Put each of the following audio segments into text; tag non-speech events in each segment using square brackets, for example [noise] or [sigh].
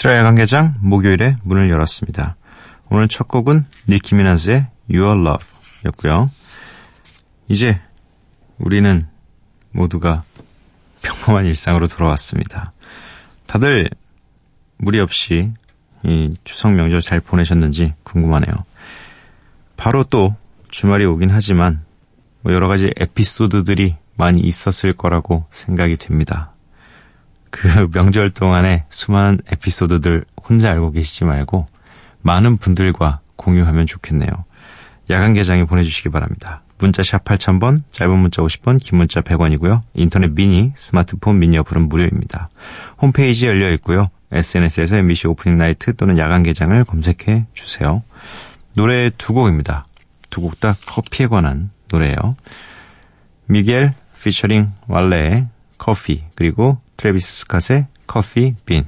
미스라 야간개장 목요일에 문을 열었습니다. 오늘 첫 곡은 니키 미나즈의 Your Love 였고요. 이제 우리는 모두가 평범한 일상으로 돌아왔습니다. 다들 무리 없이 이 추석 명절 잘 보내셨는지 궁금하네요. 바로 또 주말이 오긴 하지만 뭐 여러 가지 에피소드들이 많이 있었을 거라고 생각이 됩니다. 그 명절 동안에 수많은 에피소드들 혼자 알고 계시지 말고 많은 분들과 공유하면 좋겠네요. 야간 개장에 보내주시기 바랍니다. 문자 샵 8000번, 짧은 문자 50번, 긴 문자 100원이고요. 인터넷 미니, 스마트폰 미니 어플은 무료입니다. 홈페이지 열려 있고요. SNS에서 MBC 오프닝 나이트 또는 야간 개장을 검색해 주세요. 노래 두 곡입니다. 두 곡 다 커피에 관한 노래예요. 미겔 피처링 왈레의 커피 그리고 트래비스 스캇의 커피 빈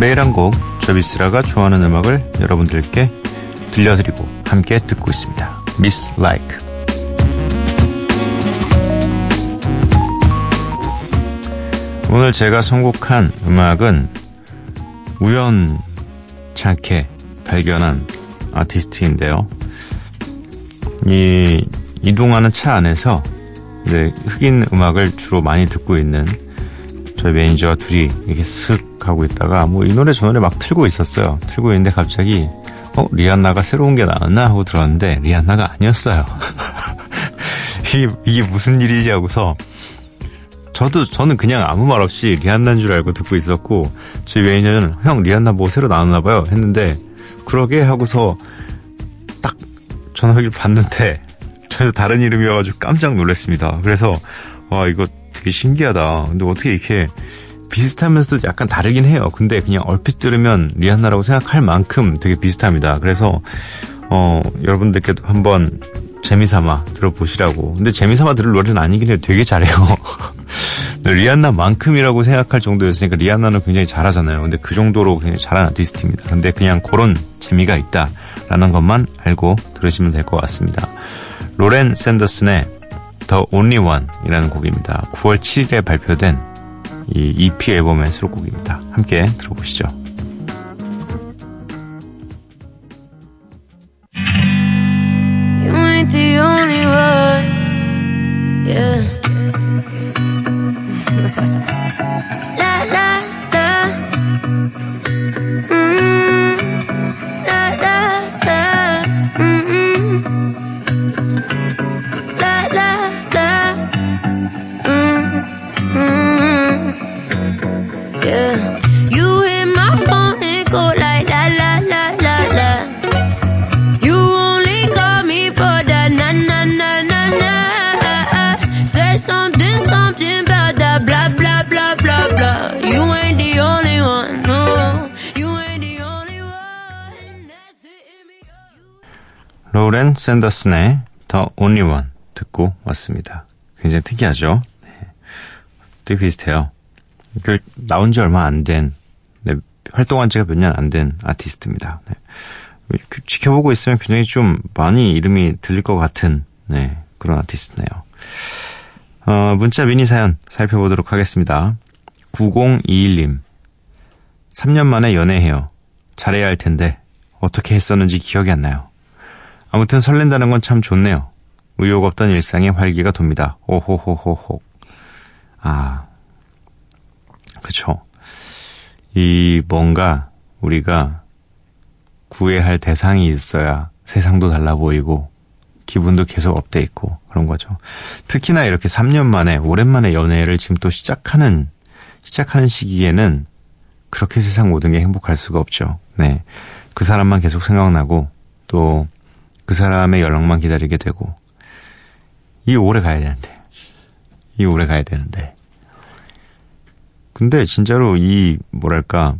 매일 한 곡 저비스라가 좋아하는 음악을 여러분들께 들려드리고 함께 듣고 있습니다. Miss Like 오늘 제가 선곡한 음악은 우연찮게 발견한 아티스트인데요. 이 이동하는 차 안에서 이제 흑인 음악을 주로 많이 듣고 있는 저희 매니저와 둘이 이렇게 슥 하고 있다가 뭐 이 노래 저 노래 막 틀고 있었어요. 틀고 있는데 갑자기 어 리안나가 새로운 게 나왔나 하고 들었는데 리안나가 아니었어요. [laughs] 이게, 이게 무슨 일이지 하고서 저도 저는 그냥 아무 말 없이 리안나인 줄 알고 듣고 있었고 저희 매니저는 형 리안나 뭐 새로 나왔나 봐요 했는데 그러게 하고서 딱 전화기를 봤는데 전에서 다른 이름이어가지고 깜짝 놀랐습니다. 그래서 와 이거 되게 신기하다. 근데 어떻게 이렇게 비슷하면서도 약간 다르긴 해요. 근데 그냥 얼핏 들으면 리안나라고 생각할 만큼 되게 비슷합니다. 그래서 어 여러분들께도 한번 재미삼아 들어보시라고. 근데 재미삼아 들을 노래는 아니긴 해요. 되게 잘해요. [laughs] 리안나만큼이라고 생각할 정도였으니까 리안나는 굉장히 잘하잖아요. 근데 그 정도로 굉장히 잘하는 아티스트입니다. 근데 그냥 그런 재미가 있다라는 것만 알고 들으시면 될 것 같습니다. 로렌 샌더슨의 The Only One이라는 곡입니다. 9월 7일에 발표된 이 EP 앨범의 수록곡입니다. 함께 들어보시죠. La la 샌더슨의 The Only One 듣고 왔습니다. 굉장히 특이하죠? 네. 되게 비슷해요. 그 나온 지 얼마 안 된, 네, 활동한 지가 몇 년 안 된 아티스트입니다. 네. 이렇게 지켜보고 있으면 굉장히 좀 많이 이름이 들릴 것 같은 네, 그런 아티스트네요. 어, 문자 미니 사연 살펴보도록 하겠습니다. 9021님. 3년 만에 연애해요. 잘해야 할 텐데 어떻게 했었는지 기억이 안 나요. 아무튼 설렌다는 건 참 좋네요. 의욕 없던 일상에 활기가 돕니다. 오호호호호. 아, 그쵸. 이 뭔가 우리가 구애할 대상이 있어야 세상도 달라 보이고 기분도 계속 업돼 있고 그런 거죠. 특히나 이렇게 3년 만에 오랜만에 연애를 지금 또 시작하는 시작하는 시기에는 그렇게 세상 모든 게 행복할 수가 없죠. 네. 그 사람만 계속 생각나고 또 그 사람의 연락만 기다리게 되고 이 오래 가야 되는데 이 오래 가야 되는데 근데 진짜로 이 뭐랄까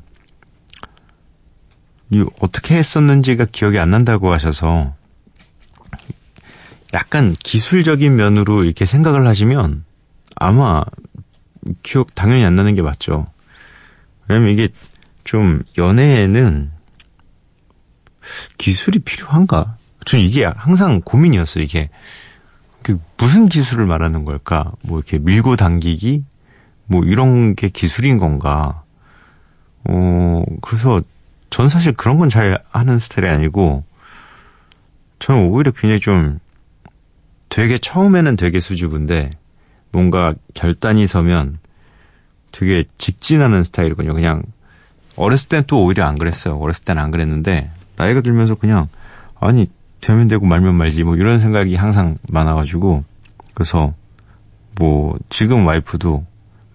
이 어떻게 했었는지가 기억이 안 난다고 하셔서 약간 기술적인 면으로 이렇게 생각을 하시면 아마 기억 당연히 안 나는 게 맞죠. 왜냐면 이게 좀 연애에는 기술이 필요한가? 저는 이게 항상 고민이었어요. 이게 그 무슨 기술을 말하는 걸까? 뭐 이렇게 밀고 당기기 뭐 이런 게 기술인 건가? 어 그래서 전 사실 그런 건 잘 하는 스타일이 아니고 저는 오히려 굉장히 좀 되게 처음에는 되게 수줍은데 뭔가 결단이 서면 되게 직진하는 스타일이거든요. 그냥 어렸을 땐 또 오히려 안 그랬어요. 어렸을 땐 안 그랬는데 나이가 들면서 그냥 아니 되면 되고 말면 말지 뭐 이런 생각이 항상 많아가지고 그래서 뭐 지금 와이프도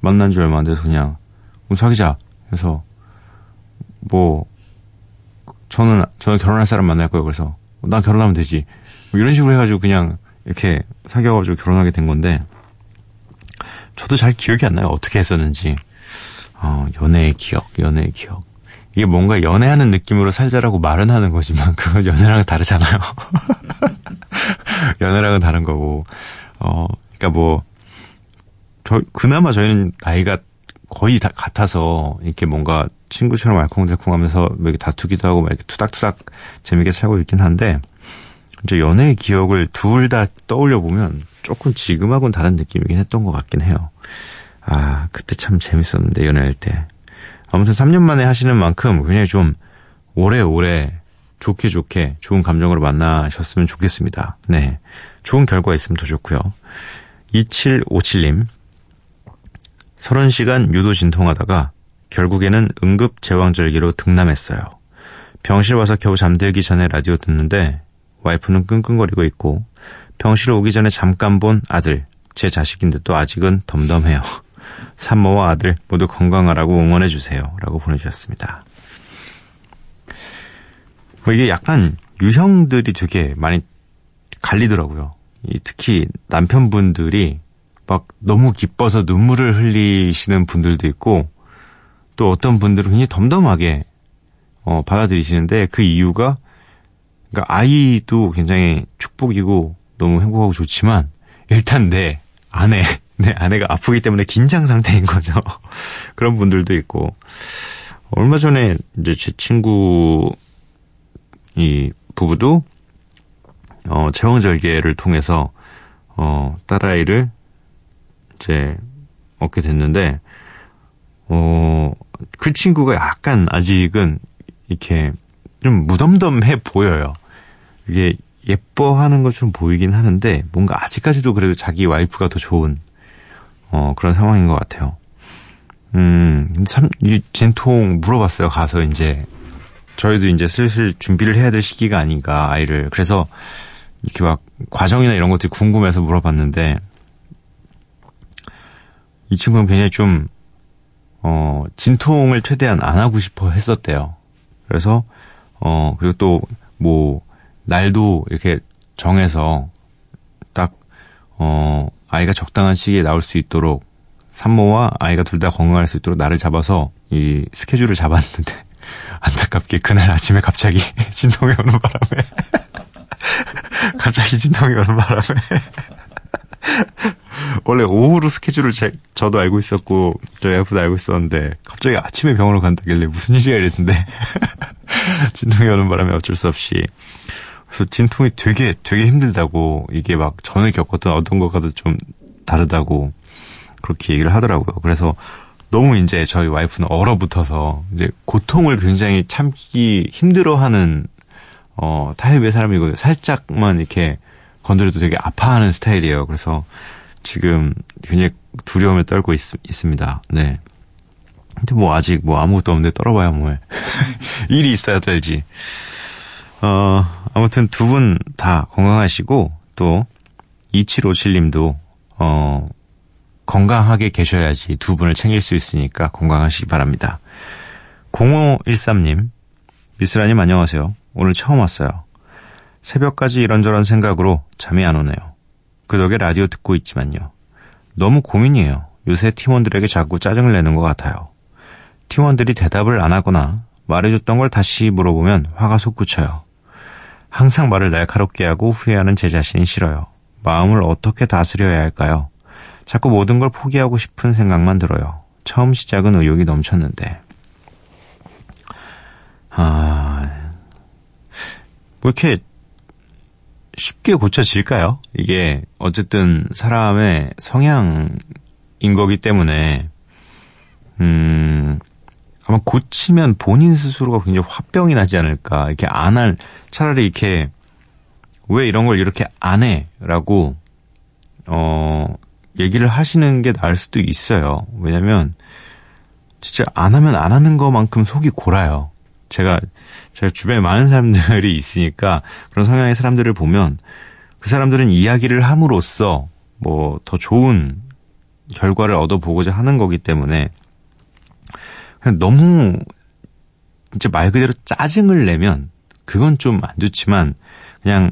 만난 지 얼마 안 돼서 그냥 우리 사귀자 그래서 뭐 저는 저는 결혼할 사람 만날 거예요. 그래서 난 결혼하면 되지. 뭐 이런 식으로 해가지고 그냥 이렇게 사귀어가지고 결혼하게 된 건데 저도 잘 기억이 안 나요. 어떻게 했었는지. 어, 연애의 기억, 연애의 기억. 이게 뭔가 연애하는 느낌으로 살자라고 말은 하는 거지만 [laughs] 그건 연애랑은 다르잖아요. [laughs] 연애랑은 다른 거고. 어, 그러니까 뭐 저, 그나마 저희는 나이가 거의 다 같아서 이렇게 뭔가 친구처럼 알콩달콩 하면서 뭐 이렇게 다투기도 하고 막 이렇게 투닥투닥 재밌게 살고 있긴 한데 이제 연애의 기억을 둘 다 떠올려 보면 조금 지금하고는 다른 느낌이긴 했던 것 같긴 해요. 아, 그때 참 재밌었는데, 연애할 때. 아무튼 3년 만에 하시는 만큼 굉장히 좀 오래오래 좋게 좋게 좋은 감정으로 만나셨으면 좋겠습니다. 네. 좋은 결과 있으면 더 좋고요. 2757님. 30시간 유도 진통하다가 결국에는 응급 제왕절개로 등남했어요. 병실 와서 겨우 잠들기 전에 라디오 듣는데 와이프는 끙끙거리고 있고 병실 오기 전에 잠깐 본 아들, 제 자식인데도 아직은 덤덤해요. 산모와 아들 모두 건강하라고 응원해 주세요. 라고 보내주셨습니다. 뭐 이게 약간 유형들이 되게 많이 갈리더라고요. 이 특히 남편분들이 막 너무 기뻐서 눈물을 흘리시는 분들도 있고 또 어떤 분들은 굉장히 덤덤하게 어, 받아들이시는데 그 이유가 그러니까 아이도 굉장히 축복이고 너무 행복하고 좋지만 일단 내 아내 내 아내가 아프기 때문에 긴장 상태인 거죠. [laughs] 그런 분들도 있고. 얼마 전에 이제 제 친구 이 부부도 어 제왕절개를 통해서 어 딸아이를 이제 얻게 됐는데 어 그 친구가 약간 아직은 이렇게 좀 무덤덤해 보여요. 이게 예뻐하는 것 좀 보이긴 하는데 뭔가 아직까지도 그래도 자기 와이프가 더 좋은 어 그런 상황인 것 같아요. 음, 참, 이 진통 물어봤어요. 가서 이제 저희도 이제 슬슬 준비를 해야 될 시기가 아닌가 아이를 그래서 이렇게 막 과정이나 이런 것들이 궁금해서 물어봤는데 이 친구는 굉장히 좀 어, 진통을 최대한 안 하고 싶어 했었대요. 그래서 어 그리고 또 뭐 날도 이렇게 정해서 딱 어 아이가 적당한 시기에 나올 수 있도록 산모와 아이가 둘 다 건강할 수 있도록 날을 잡아서 이 스케줄을 잡았는데 [laughs] 안타깝게 그날 아침에 갑자기 [laughs] 진통이 오는 바람에 [laughs] 갑자기 진통이 오는 바람에 원래 오후로 스케줄을 제, 저도 알고 있었고 저희 와이프도 알고 있었는데 갑자기 아침에 병원을 간다길래 무슨 일이야 이랬는데 진통이 오는 바람에 어쩔 수 없이 그래서 진통이 되게 되게 힘들다고 이게 막 전에 겪었던 어떤 것과도 좀 다르다고 그렇게 얘기를 하더라고요. 그래서 너무 이제 저희 와이프는 얼어붙어서 이제 고통을 굉장히 참기 힘들어하는 어 타입의 사람이거든요. 살짝만 이렇게 건드려도 되게 아파하는 스타일이에요. 그래서 지금 굉장히 두려움에 떨고 있, 있습니다. 네. 근데 뭐 아직 뭐 아무것도 없는데 떨어봐야 뭐해. [laughs] 일이 있어야 될지. 어, 아무튼 두 분 다 건강하시고 또 2757님도 어, 건강하게 계셔야지 두 분을 챙길 수 있으니까 건강하시기 바랍니다. 0513님, 미스라님 안녕하세요. 오늘 처음 왔어요. 새벽까지 이런저런 생각으로 잠이 안 오네요. 그 덕에 라디오 듣고 있지만요. 너무 고민이에요. 요새 팀원들에게 자꾸 짜증을 내는 것 같아요. 팀원들이 대답을 안 하거나 말해줬던 걸 다시 물어보면 화가 솟구쳐요. 항상 말을 날카롭게 하고 후회하는 제 자신이 싫어요. 마음을 어떻게 다스려야 할까요? 자꾸 모든 걸 포기하고 싶은 생각만 들어요. 처음 시작은 의욕이 넘쳤는데. 아, 뭐 이렇게 쉽게 고쳐질까요? 이게 어쨌든 사람의 성향인 거기 때문에, 음, 아마 고치면 본인 스스로가 굉장히 화병이 나지 않을까. 이렇게 안 할, 차라리 이렇게, 왜 이런 걸 이렇게 안 해? 라고, 어, 얘기를 하시는 게 나을 수도 있어요. 왜냐면, 진짜 안 하면 안 하는 것만큼 속이 골아요. 제가, 제가 주변에 많은 사람들이 [laughs] 있으니까 그런 성향의 사람들을 보면 그 사람들은 이야기를 함으로써 뭐 더 좋은 결과를 얻어보고자 하는 거기 때문에 너무 진짜 말 그대로 짜증을 내면 그건 좀 안 좋지만 그냥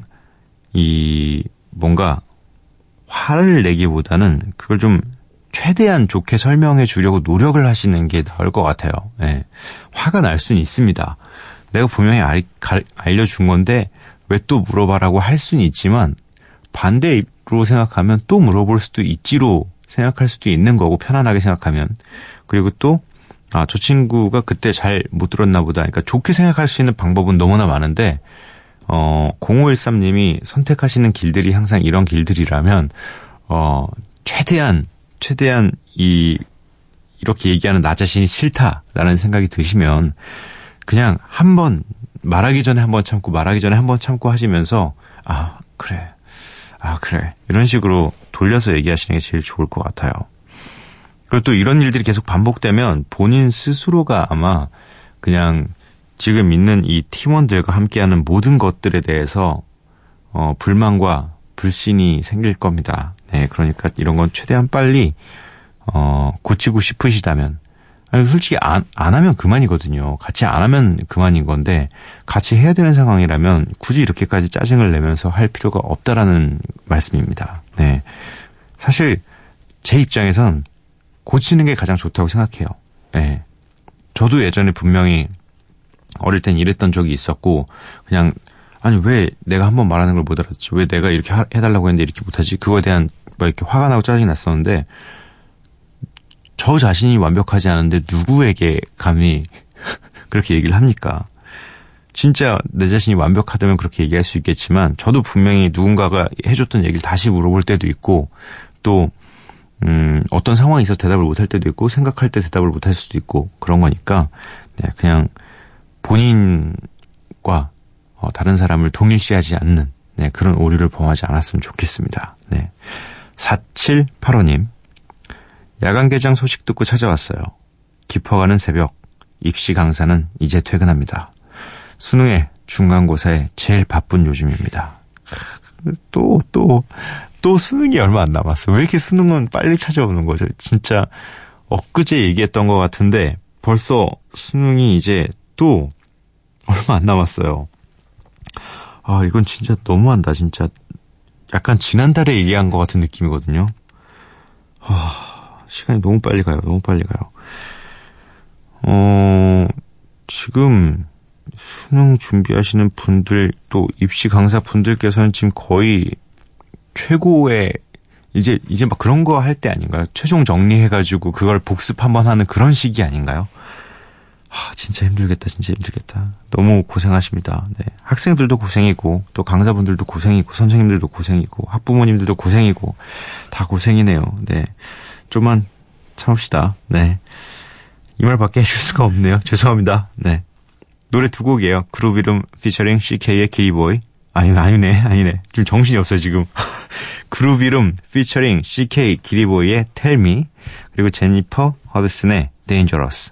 이 뭔가 화를 내기보다는 그걸 좀 최대한 좋게 설명해 주려고 노력을 하시는 게 나을 것 같아요. 예. 화가 날 수는 있습니다. 내가 분명히 알, 알려준 건데 왜 또 물어봐라고 할 수는 있지만 반대로 생각하면 또 물어볼 수도 있지로 생각할 수도 있는 거고 편안하게 생각하면 그리고 또 아, 저 친구가 그때 잘 못 들었나 보다. 그러니까 좋게 생각할 수 있는 방법은 너무나 많은데, 어, 0513님이 선택하시는 길들이 항상 이런 길들이라면, 어, 최대한, 최대한 이, 이렇게 얘기하는 나 자신이 싫다라는 생각이 드시면, 그냥 한 번, 말하기 전에 한 번 참고, 말하기 전에 한 번 참고 하시면서, 아, 그래. 아, 그래. 이런 식으로 돌려서 얘기하시는 게 제일 좋을 것 같아요. 그리고 또 이런 일들이 계속 반복되면 본인 스스로가 아마 그냥 지금 있는 이 팀원들과 함께하는 모든 것들에 대해서 어, 불만과 불신이 생길 겁니다. 네, 그러니까 이런 건 최대한 빨리 어, 고치고 싶으시다면 아니, 솔직히 안, 안 하면 그만이거든요. 같이 안 하면 그만인 건데 같이 해야 되는 상황이라면 굳이 이렇게까지 짜증을 내면서 할 필요가 없다라는 말씀입니다. 네, 사실 제 입장에선 고치는 게 가장 좋다고 생각해요. 예. 저도 예전에 분명히 어릴 땐 이랬던 적이 있었고, 그냥, 아니, 왜 내가 한번 말하는 걸 못 알았지? 왜 내가 이렇게 하, 해달라고 했는데 이렇게 못하지? 그거에 대한 막 이렇게 화가 나고 짜증이 났었는데 저 자신이 완벽하지 않은데 누구에게 감히 [laughs] 그렇게 얘기를 합니까? 진짜 내 자신이 완벽하다면 그렇게 얘기할 수 있겠지만 저도 분명히 누군가가 해줬던 얘기를 다시 물어볼 때도 있고 또 음, 어떤 상황이 있어서 대답을 못 할 때도 있고 생각할 때 대답을 못 할 수도 있고 그런 거니까 네, 그냥 본인과 어, 다른 사람을 동일시하지 않는 네, 그런 오류를 범하지 않았으면 좋겠습니다. 네. 4785님 야간 개장 소식 듣고 찾아왔어요. 깊어가는 새벽 입시 강사는 이제 퇴근합니다. 수능에 중간고사에 제일 바쁜 요즘입니다. 또, 또, 또 수능이 얼마 안 남았어. 왜 이렇게 수능은 빨리 찾아오는 거죠? 진짜 엊그제 얘기했던 것 같은데 벌써 수능이 이제 또 얼마 안 남았어요. 아, 이건 진짜 너무한다, 진짜. 약간 지난달에 얘기한 것 같은 느낌이거든요. 아, 시간이 너무 빨리 가요, 너무 빨리 가요. 어, 지금 수능 준비하시는 분들 또 입시 강사 분들께서는 지금 거의 최고의 이제 이제 막 그런 거 할 때 아닌가요? 최종 정리해가지고 그걸 복습 한번 하는 그런 시기 아닌가요? 아 진짜 힘들겠다, 진짜 힘들겠다. 너무 고생하십니다. 네. 학생들도 고생이고 또 강사분들도 고생이고 선생님들도 고생이고 학부모님들도 고생이고 다 고생이네요. 네, 좀만 참읍시다. 네, 이 말밖에 해줄 수가 없네요. 죄송합니다. 네. 노래 두 곡이에요. 그룹 이름 피처링 CK의 기리보이. 아니, 아니네, 아니네. 좀 정신이 없어, 지금. [laughs] 그룹 이름 피처링 CK 기리보이의 Tell Me. 그리고 제니퍼 허드슨의 Dangerous.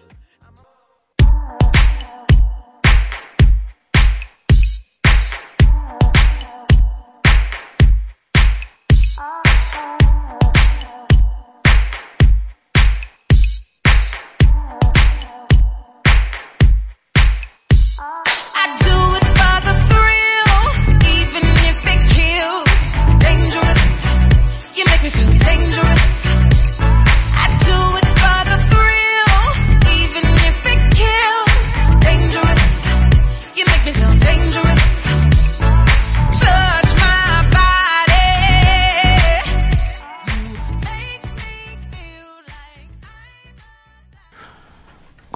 Oh.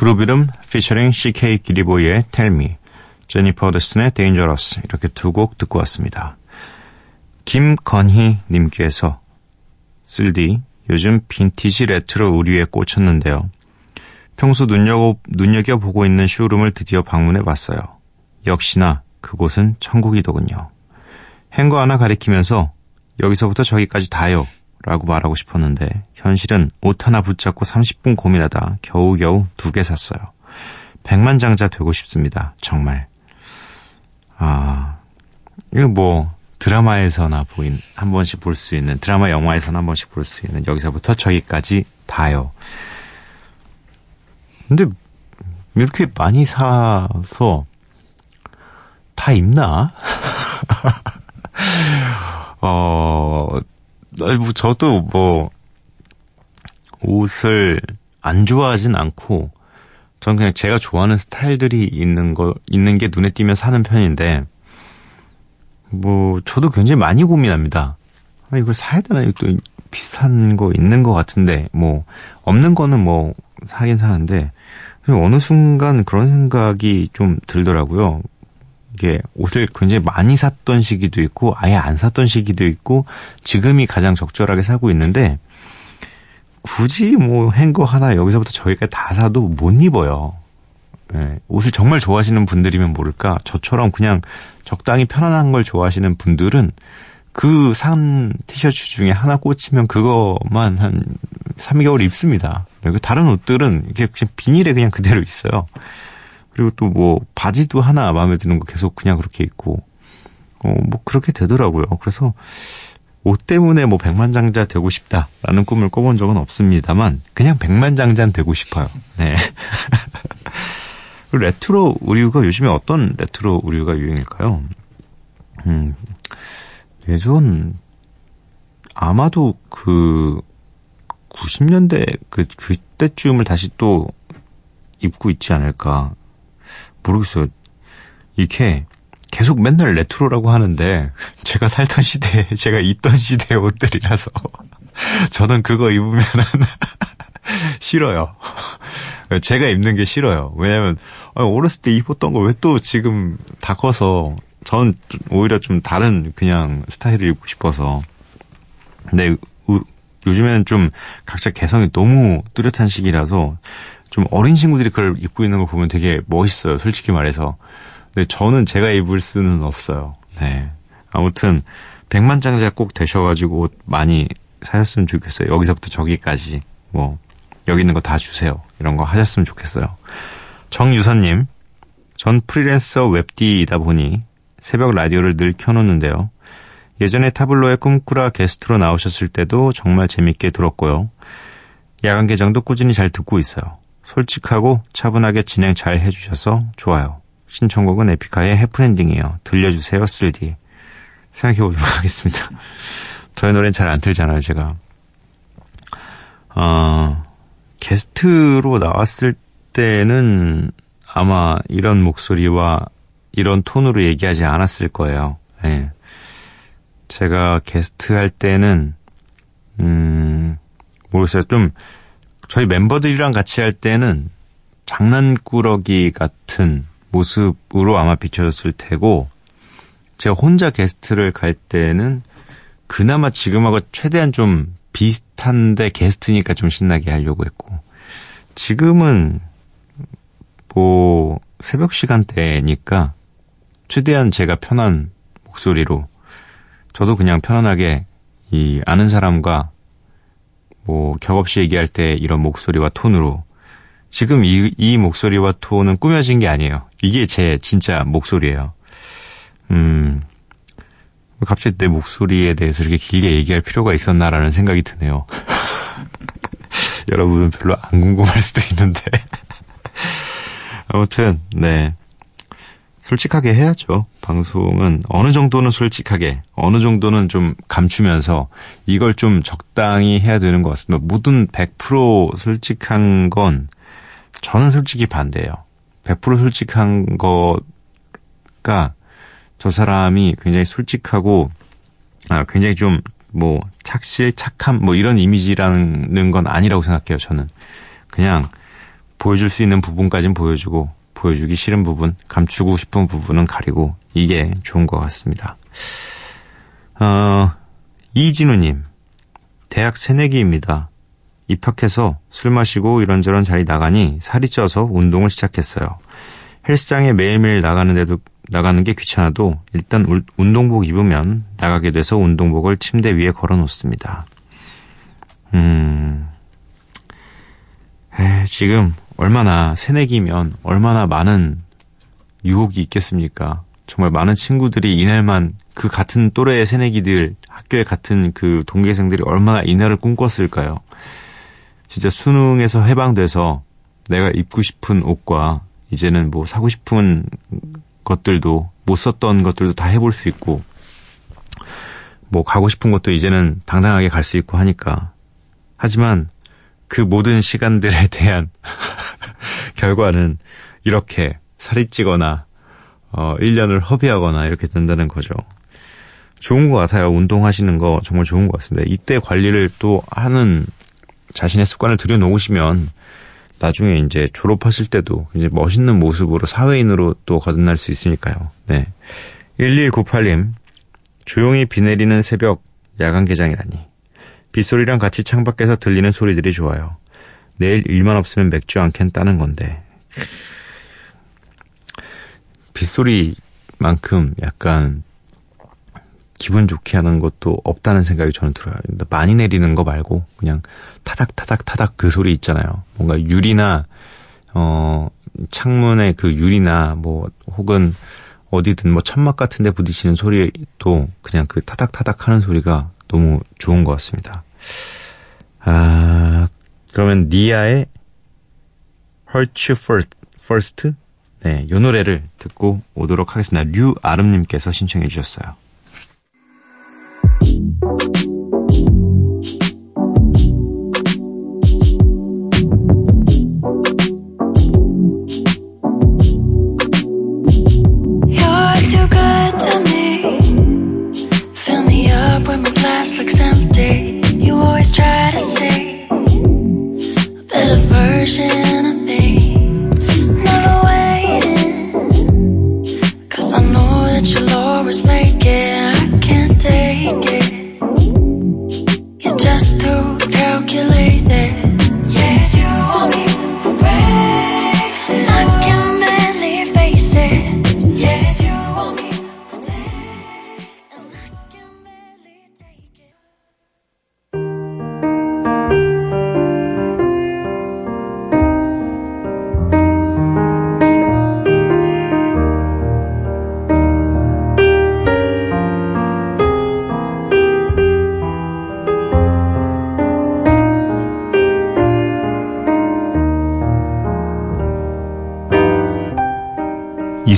그루비룸 featuring 식케이 기리보이의 Tell Me, 제니퍼 허드슨의 Dangerous 이렇게 두 곡 듣고 왔습니다. 김건희 님께서 쓸디 요즘 빈티지 레트로 의류에 꽂혔는데요. 평소 눈여겨, 눈여겨보고 있는 쇼룸을 드디어 방문해 봤어요. 역시나 그곳은 천국이더군요. 행거 하나 가리키면서 여기서부터 저기까지 다요 라고 말하고 싶었는데 현실은 옷 하나 붙잡고 30분 고민하다 겨우겨우 두 개 샀어요. 백만장자 되고 싶습니다. 정말. 아, 이거 뭐 드라마에서나 보인 한 번씩 볼 수 있는 드라마 영화에서나 한 번씩 볼 수 있는 여기서부터 저기까지 다요. 근데 이렇게 많이 사서 다 입나? [laughs] 어, 뭐, 저도 뭐, 옷을 안 좋아하진 않고, 전 그냥 제가 좋아하는 스타일들이 있는 거, 있는 게 눈에 띄면 사는 편인데, 뭐, 저도 굉장히 많이 고민합니다. 아, 이걸 사야 되나? 이거 또 비싼 거 있는 것 같은데, 뭐, 없는 거는 뭐, 사긴 사는데, 어느 순간 그런 생각이 좀 들더라고요. 이게 옷을 굉장히 많이 샀던 시기도 있고 아예 안 샀던 시기도 있고 지금이 가장 적절하게 사고 있는데 굳이 뭐 행거 하나 여기서부터 저기까지 다 사도 못 입어요. 예, 옷을 정말 좋아하시는 분들이면 모를까 저처럼 그냥 적당히 편안한 걸 좋아하시는 분들은 그 산 티셔츠 중에 하나 꽂히면 그거만 한 3개월 입습니다. 다른 옷들은 이게 그냥 비닐에 그냥 그대로 있어요. 그리고 또 뭐 바지도 하나 마음에 드는 거 계속 그냥 그렇게 입고 어 뭐 그렇게 되더라고요. 그래서 옷 때문에 뭐 백만장자 되고 싶다라는 꿈을 꿔본 적은 없습니다만 그냥 백만장자는 되고 싶어요. 네. [laughs] 그리고 레트로 의류가 요즘에 어떤 레트로 의류가 유행일까요? 음, 예전 아마도 그 90년대 그 그때쯤을 다시 또 입고 있지 않을까 모르겠어요. 이렇게 계속 맨날 레트로라고 하는데 제가 살던 시대에 [laughs] 제가 입던 시대의 옷들이라서 [laughs] 저는 그거 입으면은 [laughs] 싫어요. 제가 입는 게 싫어요. 왜냐면 어렸을 때 입었던 거왜또 지금 다 커서 전 오히려 좀 다른 그냥 스타일을 입고 싶어서. 근데 우- 요즘에는 좀 각자 개성이 너무 뚜렷한 시기라서 좀 어린 친구들이 그걸 입고 있는 걸 보면 되게 멋있어요. 솔직히 말해서. 근데 저는 제가 입을 수는 없어요. 네. 아무튼 백만장자 꼭 되셔가지고 옷 많이 사셨으면 좋겠어요. 여기서부터 저기까지 뭐 여기 있는 거 다 주세요. 이런 거 하셨으면 좋겠어요. 정유선님, 전 프리랜서 웹디이다 보니 새벽 라디오를 늘 켜놓는데요. 예전에 타블로의 꿈꾸라 게스트로 나오셨을 때도 정말 재밌게 들었고요. 야간 개장도 꾸준히 잘 듣고 있어요. 솔직하고 차분하게 진행 잘 해주셔서 좋아요. 신청곡은 에픽하의 해프엔딩이에요. 들려주세요, 쓸디. 생각해보도록 [laughs] 하겠습니다. 저의 노래는 잘 안 틀잖아요, 제가. 어, 게스트로 나왔을 때는 아마 이런 목소리와 이런 톤으로 얘기하지 않았을 거예요. 예. 제가 게스트 할 때는, 음, 모르겠어요. 좀, 저희 멤버들이랑 같이 할 때는 장난꾸러기 같은 모습으로 아마 비춰졌을 테고, 제가 혼자 게스트를 갈 때는 그나마 지금하고 최대한 좀 비슷한데 게스트니까 좀 신나게 하려고 했고, 지금은 뭐 새벽 시간대니까 최대한 제가 편한 목소리로 저도 그냥 편안하게 이 아는 사람과 뭐 격없이 얘기할 때 이런 목소리와 톤으로 지금 이, 이 목소리와 톤은 꾸며진 게 아니에요. 이게 제 진짜 목소리예요. 음, 갑자기 내 목소리에 대해서 이렇게 길게 얘기할 필요가 있었나라는 생각이 드네요. [laughs] 여러분은 별로 안 궁금할 수도 있는데. [laughs] 아무튼, 네. 솔직하게 해야죠. 방송은 어느 정도는 솔직하게, 어느 정도는 좀 감추면서 이걸 좀 적당히 해야 되는 것 같습니다. 모든 100% 솔직한 건 저는 솔직히 반대예요. 100% 솔직한 거가 저 사람이 굉장히 솔직하고 아, 굉장히 좀 뭐 착실, 착함 뭐 이런 이미지라는 건 아니라고 생각해요. 저는 그냥 보여줄 수 있는 부분까지는 보여주고 보여주기 싫은 부분, 감추고 싶은 부분은 가리고 이게 좋은 것 같습니다. 어, 이진우님, 대학 새내기입니다. 입학해서 술 마시고 이런저런 자리 나가니 살이 쪄서 운동을 시작했어요. 헬스장에 매일매일 나가는데도 나가는 게 귀찮아도 일단 울- 운동복 입으면 나가게 돼서 운동복을 침대 위에 걸어 놓습니다. 음, 에, 지금 얼마나 새내기면 얼마나 많은 유혹이 있겠습니까? 정말 많은 친구들이 이날만 그 같은 또래의 새내기들, 학교에 같은 그 동기생들이 얼마나 이날을 꿈꿨을까요? 진짜 수능에서 해방돼서 내가 입고 싶은 옷과 이제는 뭐 사고 싶은 것들도 못 썼던 것들도 다 해볼 수 있고 뭐 가고 싶은 것도 이제는 당당하게 갈 수 있고 하니까 하지만 그 모든 시간들에 [laughs] 대한 [laughs] 결과는 이렇게 살이 찌거나 어 1년을 허비하거나 이렇게 된다는 거죠. 좋은 것 같아요. 운동하시는 거 정말 좋은 것 같습니다. 이때 관리를 또 하는 자신의 습관을 들여놓으시면 나중에 이제 졸업하실 때도 이제 멋있는 모습으로 사회인으로 또 거듭날 수 있으니까요. 네. 1198님, 조용히 비 내리는 새벽 야간 개장이라니. 빗소리랑 같이 창밖에서 들리는 소리들이 좋아요. 내일 일만 없으면 맥주 한 캔 따는 건데. 빗소리만큼 약간 기분 좋게 하는 것도 없다는 생각이 저는 들어요. 많이 내리는 거 말고 그냥 타닥 타닥 타닥 그 소리 있잖아요. 뭔가 유리나 어 창문의 그 유리나 뭐 혹은 어디든 뭐 천막 같은 데 부딪히는 소리도 그냥 그 타닥 타닥 하는 소리가 너무 좋은 것 같습니다. 아, 그러면 니아의 Hurt You First, First? 네, 요 노래를 듣고 오도록 하겠습니다. 류아름님께서 신청해 주셨어요. 是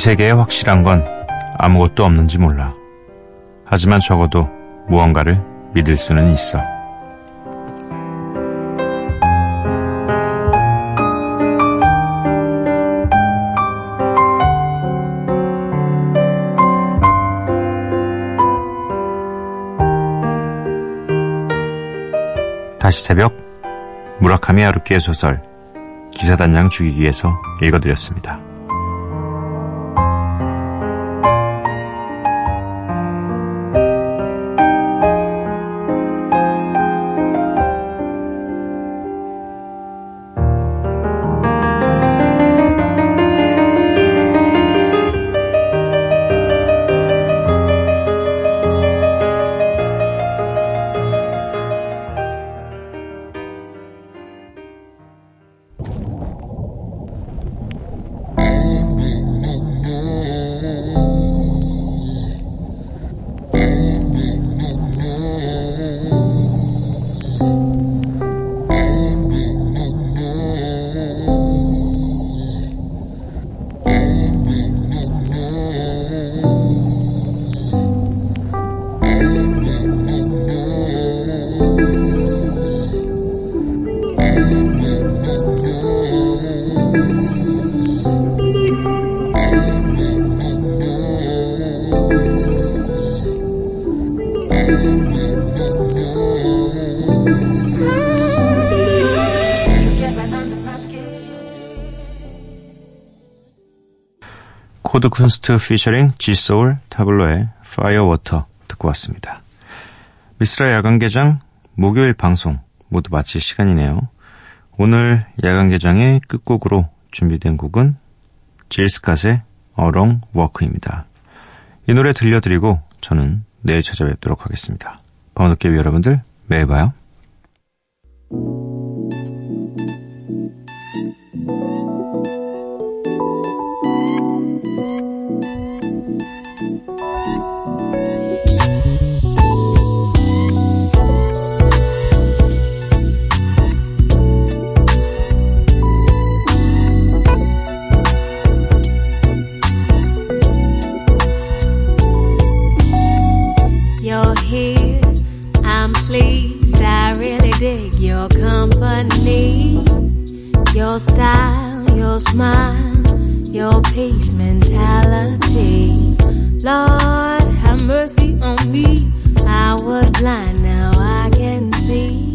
세계에 확실한 건 아무것도 없는지 몰라. 하지만 적어도 무언가를 믿을 수는 있어. 다시 새벽 무라카미 하루키의 소설 기사단장 죽이기에서 읽어드렸습니다. 코드 쿤스트 피처링 지소울 타블로의 Fire Water 듣고 왔습니다. 미스라 야간개장 목요일 방송 모두 마칠 시간이네요. 오늘 야간개장의 끝곡으로 준비된 곡은 질 스캇의 A Long Walk입니다. 이 노래 들려드리고 저는 내일 찾아뵙도록 하겠습니다. 밤늦게 여러분들 매일 봐요. mind your peace mentality. Lord, have mercy on me. I was blind, now I can see.